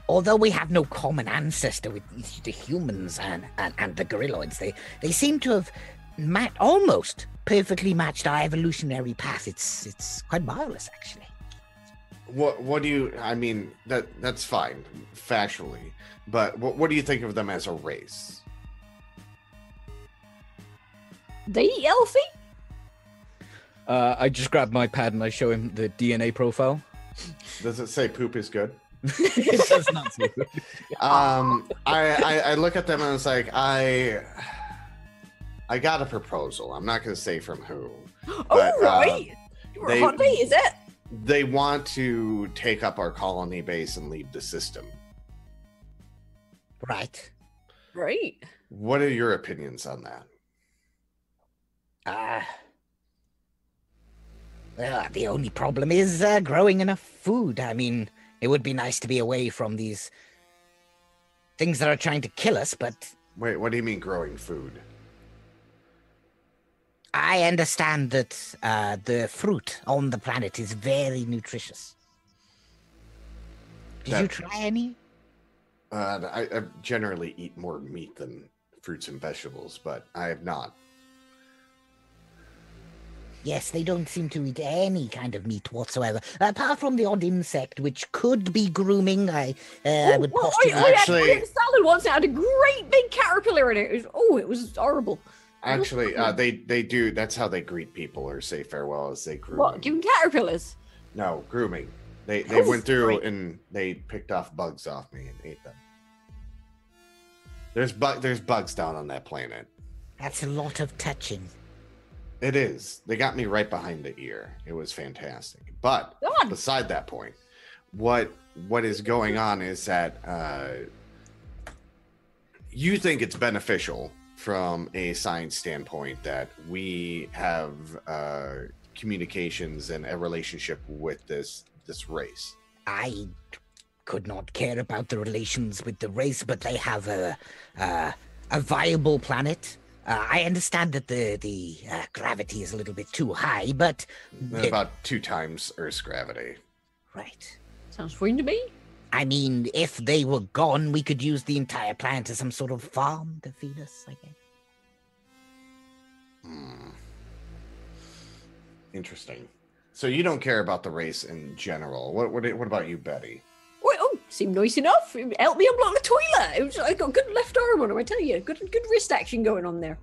Although we have no common ancestor with the humans and, and, and the gorilloids, they, they seem to have ma- almost perfectly matched our evolutionary path. It's it's quite marvelous, actually. What what do you? I mean that that's fine factually, but what what do you think of them as a race? They eat healthy. Uh, I just grab my pad and I show him the DNA profile. Does it say poop is good? it does not say good. Um, I, I I look at them and it's like I I got a proposal. I'm not going to say from who. oh, But, uh, right. You're they- a hot date, is it? They want to take up our colony base and leave the system. Right. Right. What are your opinions on that? Uh, well, the only problem is uh, growing enough food. I mean, it would be nice to be away from these things that are trying to kill us, but Wait, what do you mean growing food? I understand that uh, the fruit on the planet is very nutritious. Did you try any? Uh, I, I generally eat more meat than fruits and vegetables, but I have not. Yes, they don't seem to eat any kind of meat whatsoever, apart from the odd insect, which could be grooming. I, uh, I would well, I, postulate. I Actually- had one salad once. It had a great big caterpillar in it. it was, oh, it was horrible. Actually, uh, they they do. That's how they greet people or say farewell, as they groom What? them. Giving caterpillars? No, grooming. They they went through great. and they picked off bugs off me and ate them. There's bug there's bugs down on that planet. That's a lot of touching. It is. They got me right behind the ear. It was fantastic. But God. beside that point, what what is going on is that uh, you think it's beneficial from a science standpoint that we have uh, communications and a relationship with this this race. I could not care about the relations with the race, but they have a uh, a viable planet. Uh, I understand that the the uh, gravity is a little bit too high, but it- About two times Earth's gravity. right. Sounds fine to me. I mean, if they were gone, we could use the entire planet as some sort of farm to feed us. I guess. Hmm. Interesting. So you don't care about the race in general. What what, what about you, Betty? Wait, oh, seemed nice enough. It helped me unblock the toilet. It was, I got good left arm on him, I tell you. Good good wrist action going on there.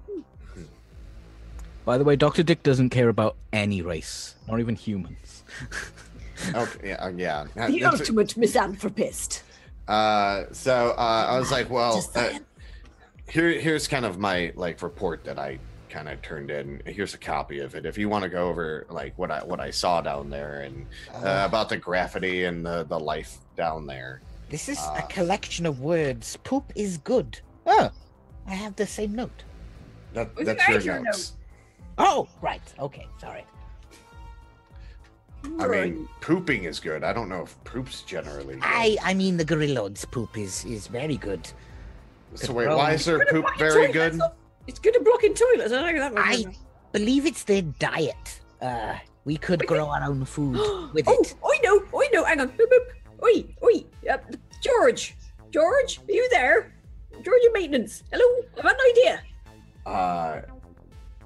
By the way, Doctor Dick doesn't care about any race, not even humans. Okay, yeah, uh, yeah. The that's- ultimate misanthropist. Uh, so uh, I was like, well, uh, here here's kind of my like report that I kind of turned in. Here's a copy of it. If you want to go over like what I what I saw down there and uh, about the graffiti and the the life down there. This is Ah. a collection of words. Poop is good. Oh, I have the same note. That, Was it that's your right, your notes. Oh, right. Okay, sorry. I mean, pooping is good. I don't know if poop's generally. Good. I I mean the gorillas poop is is very good. so wait, why is their poop very toilets. good? It's good at blocking toilets. I like that one. I believe it's their diet. Uh, we could grow our own food with oh, it. I know, I know. Hang on. Boop, boop. Oi, oi. Uh, George. George, are you there? George in maintenance. Hello, I've had an idea. Uh,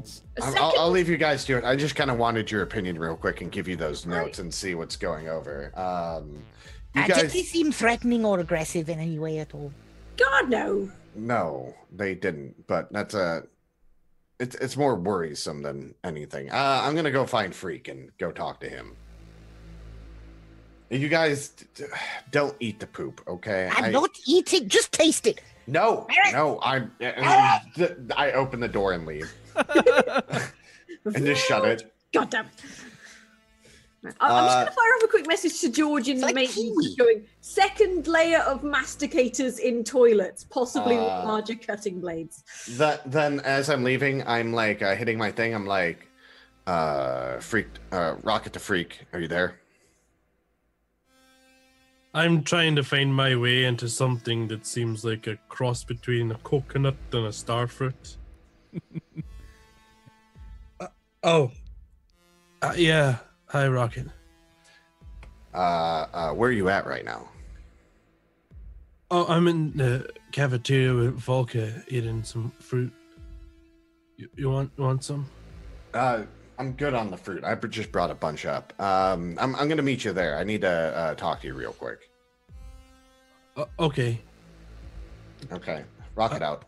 second. I'll, I'll leave you guys to it. I just kind of wanted your opinion real quick and give you those notes and see what's going over. Um, you Uh, did guys, they seem threatening or aggressive in any way at all? God, no. No, they didn't. But that's a, it's it's more worrisome than anything. Uh, I'm gonna go find Freak and go talk to him. You guys d- d- don't eat the poop, okay? I'm I- not eating. Just taste it. No, no, I'm. Uh, uh, ah! and I open the door and leave and just shut it. God damn. Right, I- I'm just Uh, going to fire off a quick message to George in the like maintenance going second layer of masticators in toilets, possibly with Uh, larger cutting blades. That then, as I'm leaving, I'm like uh, hitting my thing. I'm like, uh, freak, uh, rocket to freak. Are you there? I'm trying to find my way into something that seems like a cross between a coconut and a starfruit. Uh, oh. Uh, yeah. Hi, Rocket. Uh, uh, where are you at right now? Oh, I'm in the cafeteria with Volka eating some fruit. You, you want you want some? Uh, I'm good on the fruit. I just brought a bunch up. Um, I'm I'm gonna meet you there. I need to uh, talk to you real quick. Uh, okay. Okay, rocket out.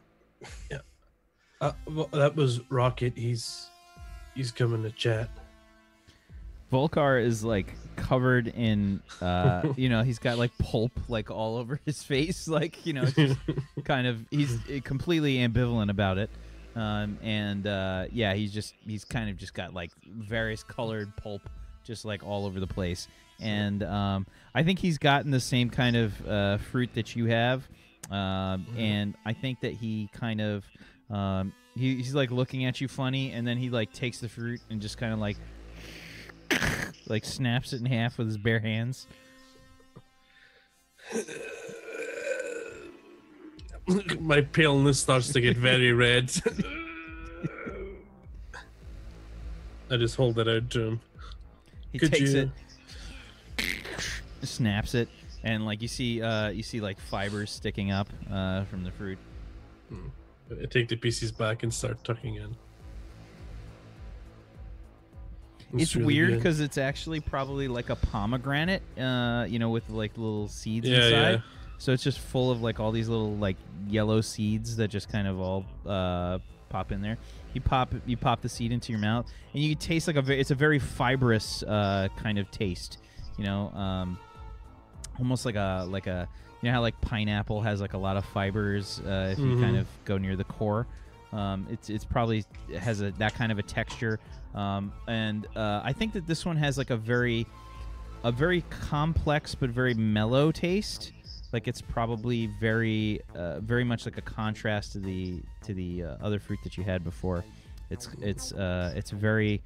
Yeah. Uh, well, that was Rocket. He's he's coming to chat. Volkar is like covered in uh you know he's got like pulp like all over his face like you know just kind of he's uh, completely ambivalent about it. Um and uh yeah he's just he's kind of just got like various colored pulp just like all over the place. And um i think he's gotten the same kind of uh fruit that you have. Um and i think that he kind of um he, he's like looking at you funny and then he like takes the fruit and just kind of like like snaps it in half with his bare hands. My paleness starts to get very red. I just hold it out to him. He Could takes you- it, snaps it, and like you see, uh, you see like fibers sticking up uh, from the fruit. I take the pieces back and start tucking in. It's, really weird because it's actually probably like a pomegranate, uh, you know, with like little seeds Yeah, inside. yeah. So it's just full of like all these little like yellow seeds that just kind of all uh, pop in there. You pop you pop the seed into your mouth, and you can taste like a very, it's a very fibrous uh, kind of taste. You know, um, almost like a like a you know how like pineapple has like a lot of fibers uh, if you kind Mhm. of go near the core. Um, it's it's probably has a that kind of a texture, um, and uh, I think that this one has like a very a very complex but very mellow taste. Like it's probably very uh, very much like a contrast to the to the uh, other fruit that you had before. It's it's uh, it's very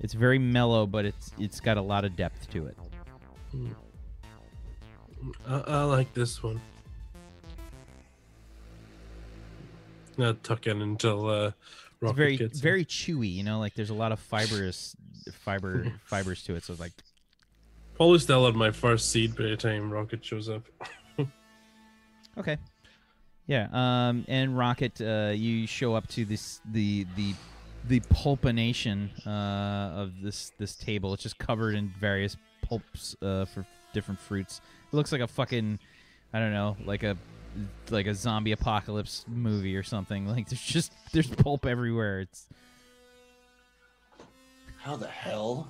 it's very mellow, but it's it's got a lot of depth to it. I, I like this one. I'll tuck in until uh, It's very gets in. very chewy. You know, like there's a lot of fibrous fiber fibers to it. So it's like Probably still on my first seed by the time Rocket shows up. Okay. Yeah. Um. And Rocket, uh, you show up to this the the the pulpination uh, of this this table. It's just covered in various pulps uh, for different fruits. It looks like a fucking I don't know, like a like a zombie apocalypse movie or something. Like there's just there's pulp everywhere. It's How the hell?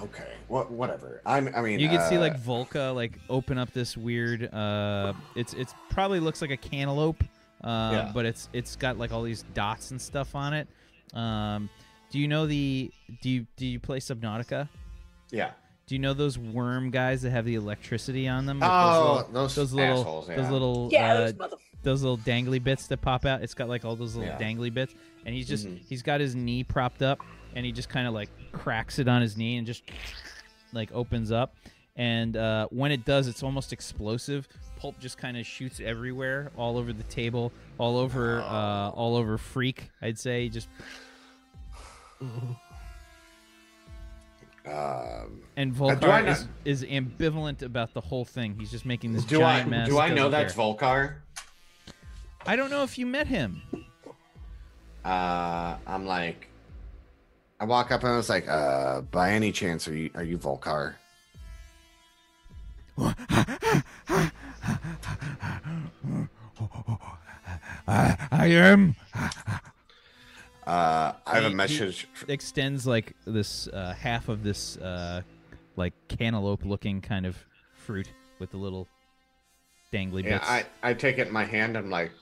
Okay, what? Whatever. I'm. I mean, you can see uh, like Volca like open up this weird. Uh, it's it's probably looks like a cantaloupe, uh, Yeah. but it's it's got like all these dots and stuff on it. Um, do you know the? Do you do you play Subnautica? Yeah. Do you know those worm guys that have the electricity on them? Oh, those those little, those little, assholes, those yeah. little, Yeah, uh, those mother. those little dangly bits that pop out. It's got like all those little Yeah. dangly bits, and he's just Mhm. he's got his knee propped up, and he just kind of like cracks it on his knee and just like opens up. And uh, when it does, it's almost explosive. Pulp just kind of shoots everywhere, all over the table, all over, uh, all over Freak. I'd say just Um, and Volcar not- is, is ambivalent about the whole thing. He's just making this do I giant mess. do I know doesn't that's care. Volcar? I don't know if you met him. Uh, I'm like, I walk up and I was like, uh, by any chance, are you are you Volcar? I, I am. Uh, I have He- a message. extends like this uh, half of this uh, like cantaloupe looking kind of fruit with the little dangly Yeah, bits. I, I take it in my hand. I'm like,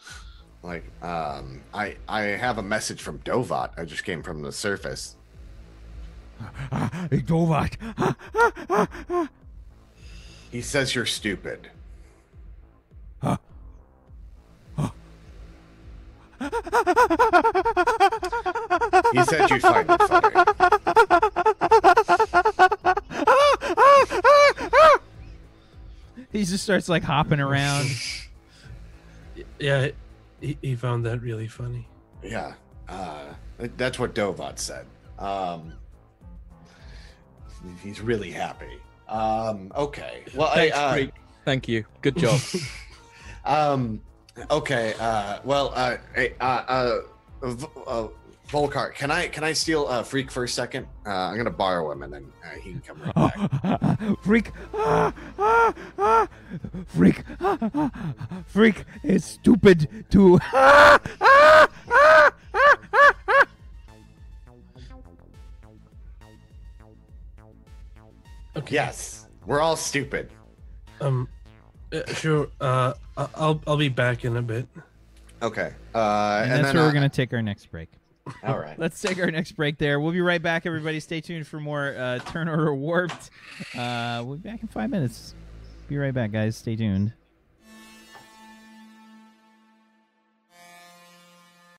like, um, I I have a message from Dovat. I just came from the surface. Dovat. He says you're stupid. Just starts like hopping around. Yeah, he, he found that really funny. Yeah, uh, that's what Dovat said. Um, he's really happy. Um, okay. Well, Thanks, I, uh, Freak. Thank you. Good job. Um. Okay. Uh. Well. Uh. hey, Uh. Uh. V- uh Volcar, can I can I steal uh, Freak for a second? Uh, I'm gonna borrow him and then uh, he can come right back. Freak. Ah, ah, ah. Freak. Freak is stupid to. Ah, ah. Yes, we're all stupid. Um, uh, sure. Uh, I- I'll I'll be back in a bit. Okay. Uh. and, And, that's then where we're gonna take our next break. All right. Let's take our next break there. We'll be right back, everybody. Stay tuned for more uh, Turn Order Warped. Uh, we'll be back in five minutes. Be right back, guys. Stay tuned.